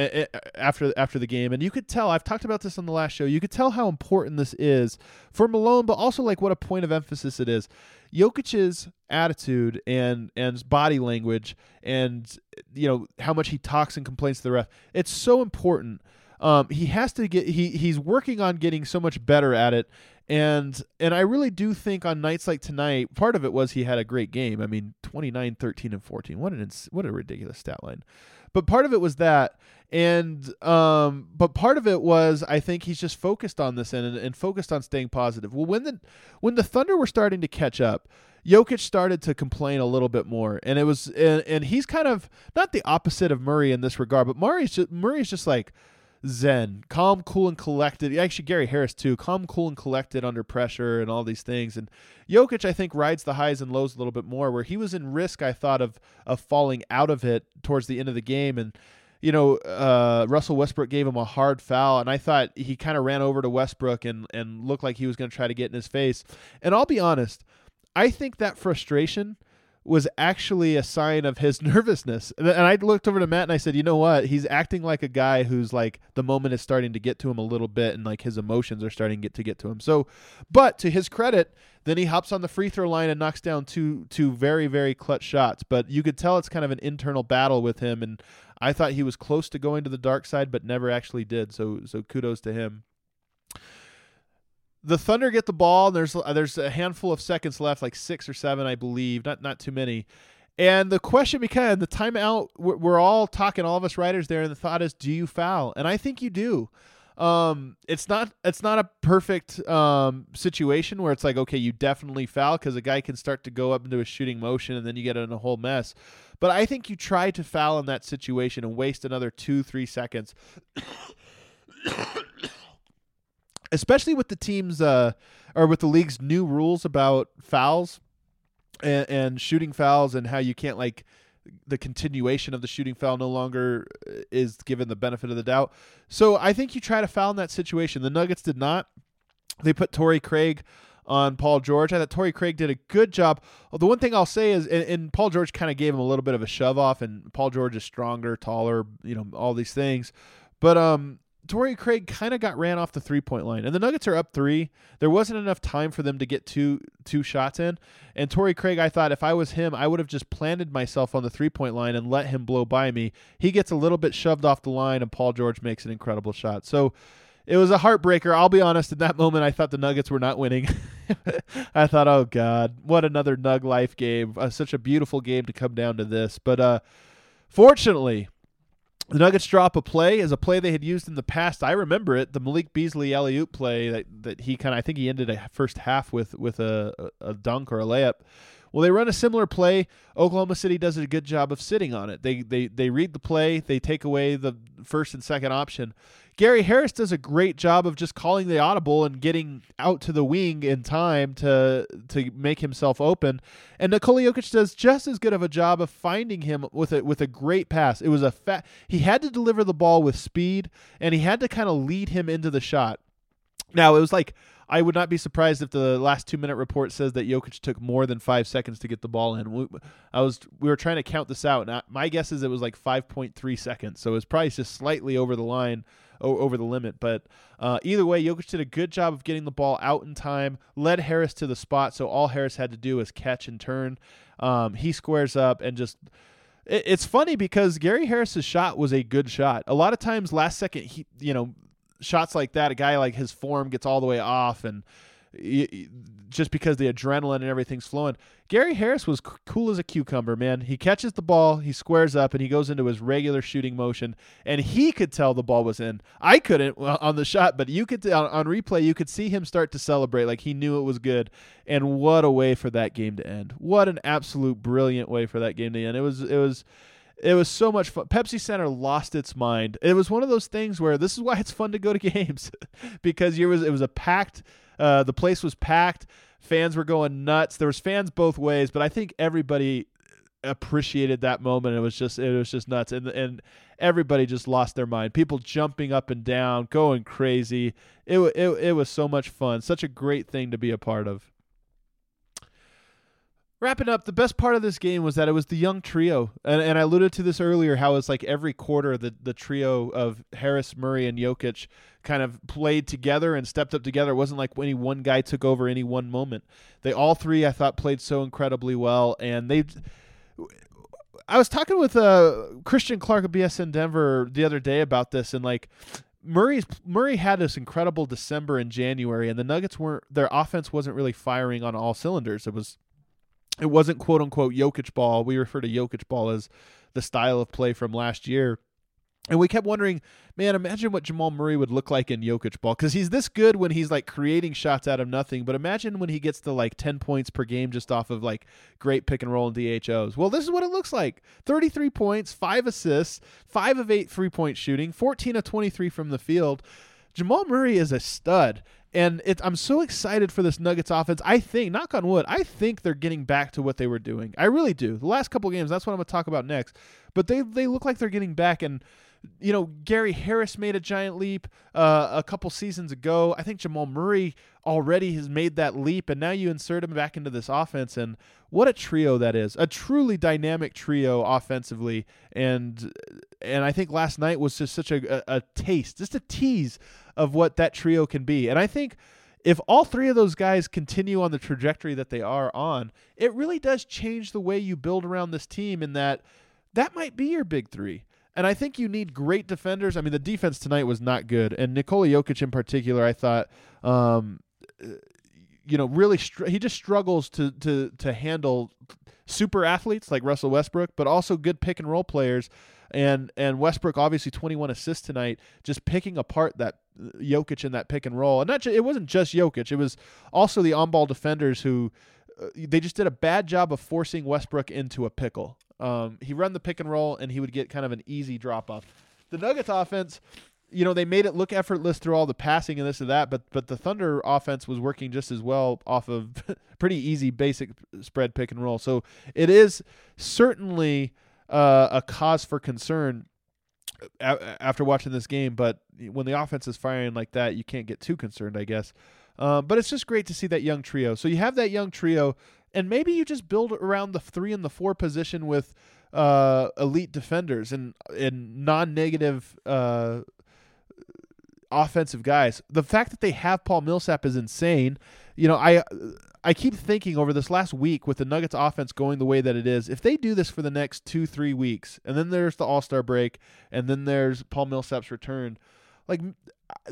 after after the game, and you could tell. I've talked about this on the last show. You could tell how important this is for Malone, but also like what a point of emphasis it is. Jokic's attitude and and body language, and you know how much he talks and complains to the ref. It's so important. Um, he has to get. He he's working on getting so much better at it, and and I really do think on nights like tonight, part of it was he had a great game. I mean, 29, 13 and 14. What an ins- what a ridiculous stat line. But part of it was that and um but part of it was I think he's just focused on this and and focused on staying positive. Well, when the when the Thunder were starting to catch up, Jokic started to complain a little bit more, and it was and, and he's kind of not the opposite of Murray in this regard, but Murray's just, Murray's just like zen, calm, cool, and collected. Actually, Gary Harris too, calm, cool, and collected under pressure and all these things. And Jokic, I think, rides the highs and lows a little bit more. Where he was in risk, I thought of of falling out of it towards the end of the game, and you know, uh, Russell Westbrook gave him a hard foul, and I thought he kind of ran over to Westbrook and and looked like he was going to try to get in his face. And I'll be honest, I think that frustration was actually a sign of his nervousness. And, I looked over to Matt and I said, you know what? He's acting like a guy who's like the moment is starting to get to him a little bit and like his emotions are starting to get to get to him. So, but to his credit, then he hops on the free throw line and knocks down two two very very clutch shots. But you could tell it's kind of an internal battle with him and I thought he was close to going to the dark side but never actually did. So so kudos to him the Thunder get the ball. And there's uh, there's a handful of seconds left, like six or seven, I believe, not not too many. And the question becomes the timeout. We're, we're all talking, all of us writers there, and the thought is, do you foul? And I think you do. Um, it's not it's not a perfect um, situation where it's like okay, you definitely foul because a guy can start to go up into a shooting motion, and then you get in a whole mess. But I think you try to foul in that situation and waste another two three seconds especially with the teams uh, or with the league's new rules about fouls and, and shooting fouls and how you can't like the continuation of the shooting foul no longer is given the benefit of the doubt. So I think you try to foul in that situation. The Nuggets did not. They put Torrey Craig on Paul George. I thought Torrey Craig did a good job. Well, the one thing I'll say is, and, and Paul George kind of gave him a little bit of a shove off, and Paul George is stronger, taller, you know, all these things. But um, Torrey Craig kind of got ran off the three point line, and the Nuggets are up three. There wasn't enough time for them to get two two shots in. And Torrey Craig, I thought if I was him, I would have just planted myself on the three point line and let him blow by me. He gets a little bit shoved off the line, and Paul George makes an incredible shot. So it was a heartbreaker. I'll be honest. In that moment, I thought the Nuggets were not winning. I thought, oh God, what another Nug life game! Uh, such a beautiful game to come down to this. But uh, fortunately the Nuggets drop a play as a play they had used in the past. I remember it, the Malik Beasley alley oop play that, that he kind of I think he ended a first half with with a, a dunk or a layup. Well, they run a similar play. Oklahoma City does a good job of sitting on it. They they they read the play, they take away the first and second option. Gary Harris does a great job of just calling the audible and getting out to the wing in time to to make himself open. And Nikola Jokic does just as good of a job of finding him with a with a great pass. It was a fat he had to deliver the ball with speed and he had to kind of lead him into the shot. Now it was like I would not be surprised if the last two minute report says that Jokic took more than five seconds to get the ball in. We, I was we were trying to count this out. Now my guess is it was like five point three seconds, so it was probably just slightly over the line, over the limit. But uh, either way, Jokic did a good job of getting the ball out in time, led Harris to the spot, so all Harris had to do was catch and turn. Um, he squares up and just it's funny because Gary Harris's shot was a good shot. A lot of times, last second, he you know shots like that, a guy like his form gets all the way off, and just because the adrenaline and everything's flowing. Gary Harris was c- cool as a cucumber, man. He catches the ball, he squares up, and he goes into his regular shooting motion, and he could tell the ball was in. I couldn't uh, on the shot, but you could on, on replay, you could see him start to celebrate like he knew it was good. And what a way for that game to end! What an absolute brilliant way for that game to end! It was it was it was so much fun. Pepsi Center lost its mind. It was one of those things where this is why it's fun to go to games because it was it was a packed. Uh, the place was packed. Fans were going nuts. There was fans both ways, but I think everybody appreciated that moment. It was just it was just nuts, and and everybody just lost their mind. People jumping up and down, going crazy. It it it was so much fun. Such a great thing to be a part of. Wrapping up, the best part of this game was that it was the young trio, and, and I alluded to this earlier. How it's like every quarter the the trio of Harris, Murray, and Jokic kind of played together and stepped up together. It wasn't like any one guy took over any one moment. They all three, I thought, played so incredibly well, and they. I was talking with uh, Christian Clark of BSN Denver the other day about this, and like Murray's Murray had this incredible December and January, and the Nuggets weren't their offense wasn't really firing on all cylinders. It was it wasn't quote unquote Jokic ball. We refer to Jokic ball as the style of play from last year. And we kept wondering, man, imagine what Jamal Murray would look like in Jokic ball because he's this good when he's like creating shots out of nothing. But imagine when he gets to like 10 points per game just off of like great pick and roll and DHOs. Well, this is what it looks like 33 points, five assists, five of eight three point shooting, 14 of 23 from the field. Jamal Murray is a stud. And it, I'm so excited for this Nuggets offense. I think, knock on wood, I think they're getting back to what they were doing. I really do. The last couple games, that's what I'm going to talk about next. But they they look like they're getting back. And you know, Gary Harris made a giant leap uh, a couple seasons ago. I think Jamal Murray already has made that leap, and now you insert him back into this offense, and what a trio that is! A truly dynamic trio offensively, and and I think last night was just such a, a, a taste, just a tease of what that trio can be, and I think. If all three of those guys continue on the trajectory that they are on, it really does change the way you build around this team. In that, that might be your big three. And I think you need great defenders. I mean, the defense tonight was not good, and Nikola Jokic in particular, I thought, um, you know, really str- he just struggles to to to handle super athletes like Russell Westbrook, but also good pick and roll players. And and Westbrook obviously 21 assists tonight, just picking apart that uh, Jokic in that pick and roll. And not ju- it wasn't just Jokic; it was also the on ball defenders who uh, they just did a bad job of forcing Westbrook into a pickle. Um, he run the pick and roll, and he would get kind of an easy drop off. The Nuggets offense, you know, they made it look effortless through all the passing and this and that, but but the Thunder offense was working just as well off of pretty easy basic spread pick and roll. So it is certainly uh, a cause for concern a- after watching this game. But when the offense is firing like that, you can't get too concerned, I guess. Um, but it's just great to see that young trio. So you have that young trio, and maybe you just build around the three and the four position with uh, elite defenders and and non-negative uh, offensive guys. The fact that they have Paul Millsap is insane. You know, I I keep thinking over this last week with the Nuggets offense going the way that it is, if they do this for the next two, three weeks, and then there's the All Star break, and then there's Paul Millsap's return, like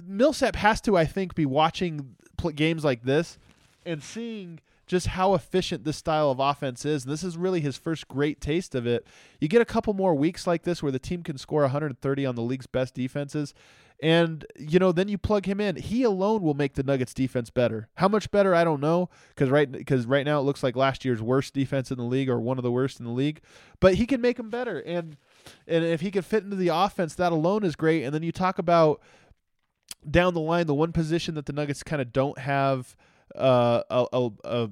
Millsap has to, I think, be watching games like this and seeing just how efficient this style of offense is. And this is really his first great taste of it. You get a couple more weeks like this where the team can score 130 on the league's best defenses. And you know, then you plug him in. He alone will make the Nuggets defense better. How much better, I don't know, because right because right now it looks like last year's worst defense in the league or one of the worst in the league. But he can make them better, and and if he can fit into the offense, that alone is great. And then you talk about down the line, the one position that the Nuggets kind of don't have uh, a, a, a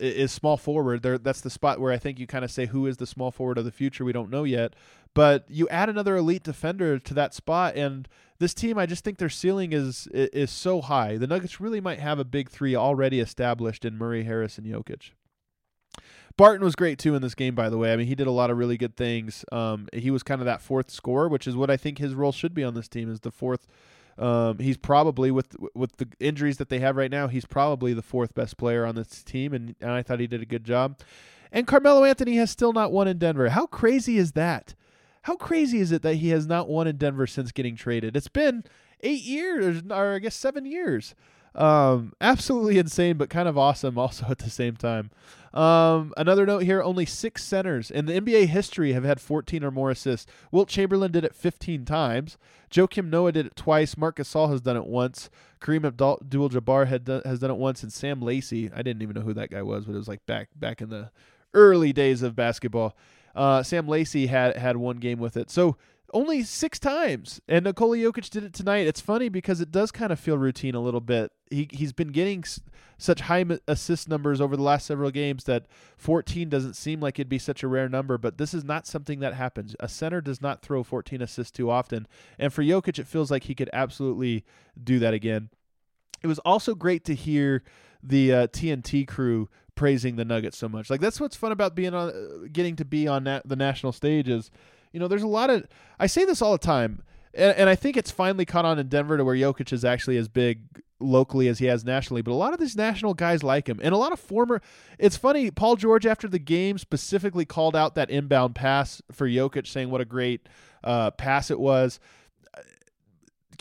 is small forward. There, that's the spot where I think you kind of say who is the small forward of the future. We don't know yet, but you add another elite defender to that spot, and this team, I just think their ceiling is is so high. The Nuggets really might have a big three already established in Murray, Harris, and Jokic. Barton was great too in this game, by the way. I mean, he did a lot of really good things. Um, he was kind of that fourth scorer, which is what I think his role should be on this team is the fourth um, he's probably with with the injuries that they have right now, he's probably the fourth best player on this team, and, and I thought he did a good job. And Carmelo Anthony has still not won in Denver. How crazy is that? How crazy is it that he has not won in Denver since getting traded? It's been eight years, or I guess seven years. Um, absolutely insane, but kind of awesome also at the same time. Um, another note here: only six centers in the NBA history have had 14 or more assists. Wilt Chamberlain did it 15 times. Joakim Noah did it twice. Marc Gasol has done it once. Kareem Abdul-Jabbar had done, has done it once, and Sam Lacey. I didn't even know who that guy was, but it was like back back in the early days of basketball. Uh, Sam Lacey had had one game with it. So only six times, and Nikola Jokic did it tonight. It's funny because it does kind of feel routine a little bit. He he's been getting s- such high assist numbers over the last several games that 14 doesn't seem like it'd be such a rare number. But this is not something that happens. A center does not throw 14 assists too often, and for Jokic, it feels like he could absolutely do that again. It was also great to hear the uh, TNT crew praising the Nuggets so much. Like that's what's fun about being on, getting to be on na- the national stage is, you know, there's a lot of. I say this all the time, and, and I think it's finally caught on in Denver to where Jokic is actually as big locally as he has nationally. But a lot of these national guys like him, and a lot of former. It's funny. Paul George after the game specifically called out that inbound pass for Jokic, saying what a great uh, pass it was.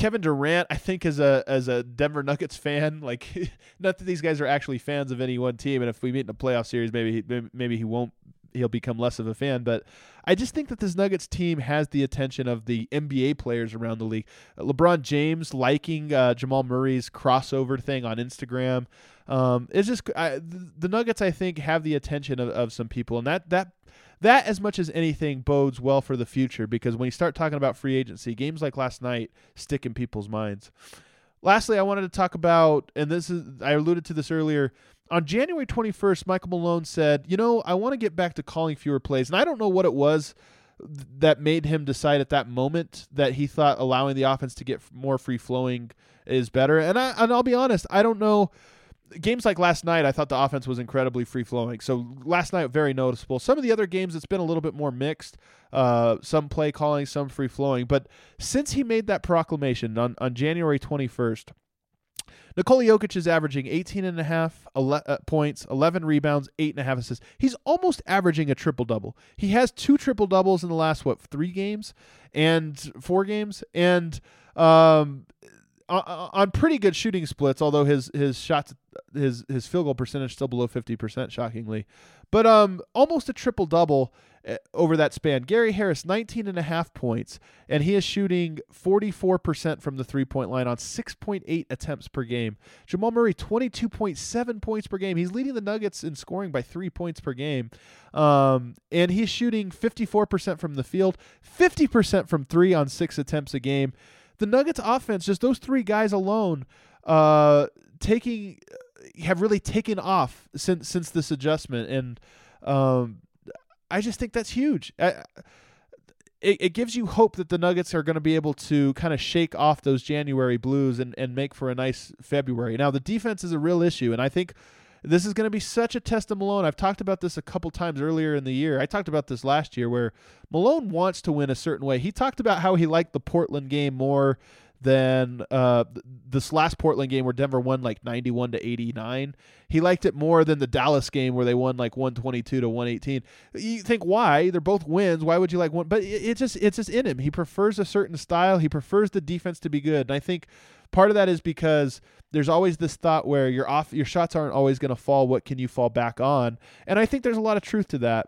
Kevin Durant, I think, as a as a Denver Nuggets fan, like not that these guys are actually fans of any one team, and if we meet in a playoff series, maybe he, maybe he won't he'll become less of a fan. But I just think that this Nuggets team has the attention of the NBA players around the league. LeBron James liking uh, Jamal Murray's crossover thing on Instagram. Um, it's just I, the Nuggets. I think have the attention of, of some people, and that that that as much as anything bodes well for the future because when you start talking about free agency, games like last night stick in people's minds. Lastly, I wanted to talk about, and this is I alluded to this earlier. On January 21st, Michael Malone said, "You know, I want to get back to calling fewer plays." And I don't know what it was that made him decide at that moment that he thought allowing the offense to get more free flowing is better. And I and I'll be honest, I don't know games like last night, I thought the offense was incredibly free flowing. So last night, very noticeable. Some of the other games, it's been a little bit more mixed. Uh, some play calling, some free flowing. But since he made that proclamation on, on January 21st, Nikola Jokic is averaging 18 and a half ele- uh, points, 11 rebounds, eight and a half assists. He's almost averaging a triple double. He has two triple doubles in the last what three games and four games, and um, on pretty good shooting splits. Although his his shots, his his field goal percentage still below 50 percent, shockingly, but um, almost a triple double over that span. Gary Harris, 19 and a half points, and he is shooting 44% from the three point line on 6.8 attempts per game. Jamal Murray, 22.7 points per game. He's leading the Nuggets in scoring by three points per game. Um, and he's shooting 54% from the field, 50% from three on six attempts a game. The Nuggets offense, just those three guys alone, uh, taking have really taken off since since this adjustment and um, I just think that's huge. I, it, it gives you hope that the Nuggets are going to be able to kind of shake off those January blues and, and make for a nice February. Now, the defense is a real issue, and I think this is going to be such a test of Malone. I've talked about this a couple times earlier in the year. I talked about this last year where Malone wants to win a certain way. He talked about how he liked the Portland game more than uh, this last Portland game where Denver won like 91 to 89. He liked it more than the Dallas game where they won like 122 to 118. You think why? They're both wins. Why would you like one? But it, it just it's just in him. He prefers a certain style. He prefers the defense to be good. And I think part of that is because there's always this thought where your off your shots aren't always going to fall. What can you fall back on? And I think there's a lot of truth to that.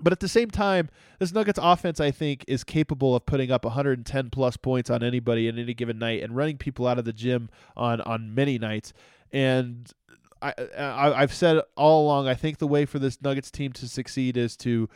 But at the same time, this Nuggets offense, I think, is capable of putting up 110 plus points on anybody in any given night and running people out of the gym on on many nights. And I, I I've said all along, I think the way for this Nuggets team to succeed is to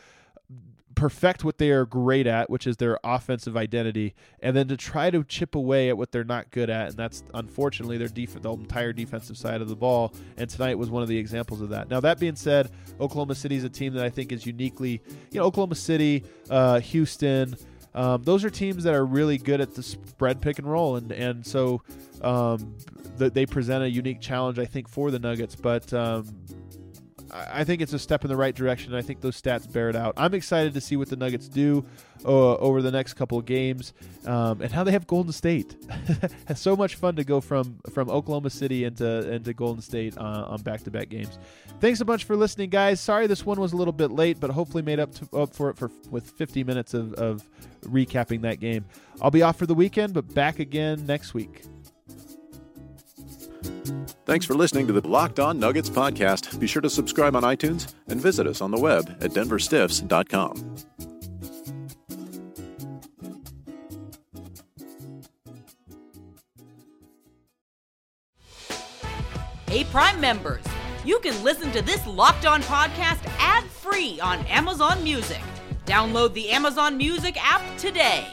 perfect what they are great at, which is their offensive identity, and then to try to chip away at what they're not good at, and that's unfortunately their def- the entire defensive side of the ball. And tonight was one of the examples of that. Now that being said, Oklahoma City is a team that I think is uniquely, you know, Oklahoma City, uh, Houston. Um, those are teams that are really good at the spread pick and roll, and and so um, th- they present a unique challenge, I think, for the Nuggets. But um, I think it's a step in the right direction. I think those stats bear it out. I'm excited to see what the Nuggets do uh, over the next couple of games um, and how they have Golden State. it's so much fun to go from from Oklahoma City into into Golden State uh, on back to back games. Thanks a bunch for listening, guys. Sorry this one was a little bit late, but hopefully made up to, up for it for with 50 minutes of, of recapping that game. I'll be off for the weekend, but back again next week. Thanks for listening to the Locked On Nuggets podcast. Be sure to subscribe on iTunes and visit us on the web at denverstiffs.com. Hey, Prime members, you can listen to this Locked On podcast ad free on Amazon Music. Download the Amazon Music app today.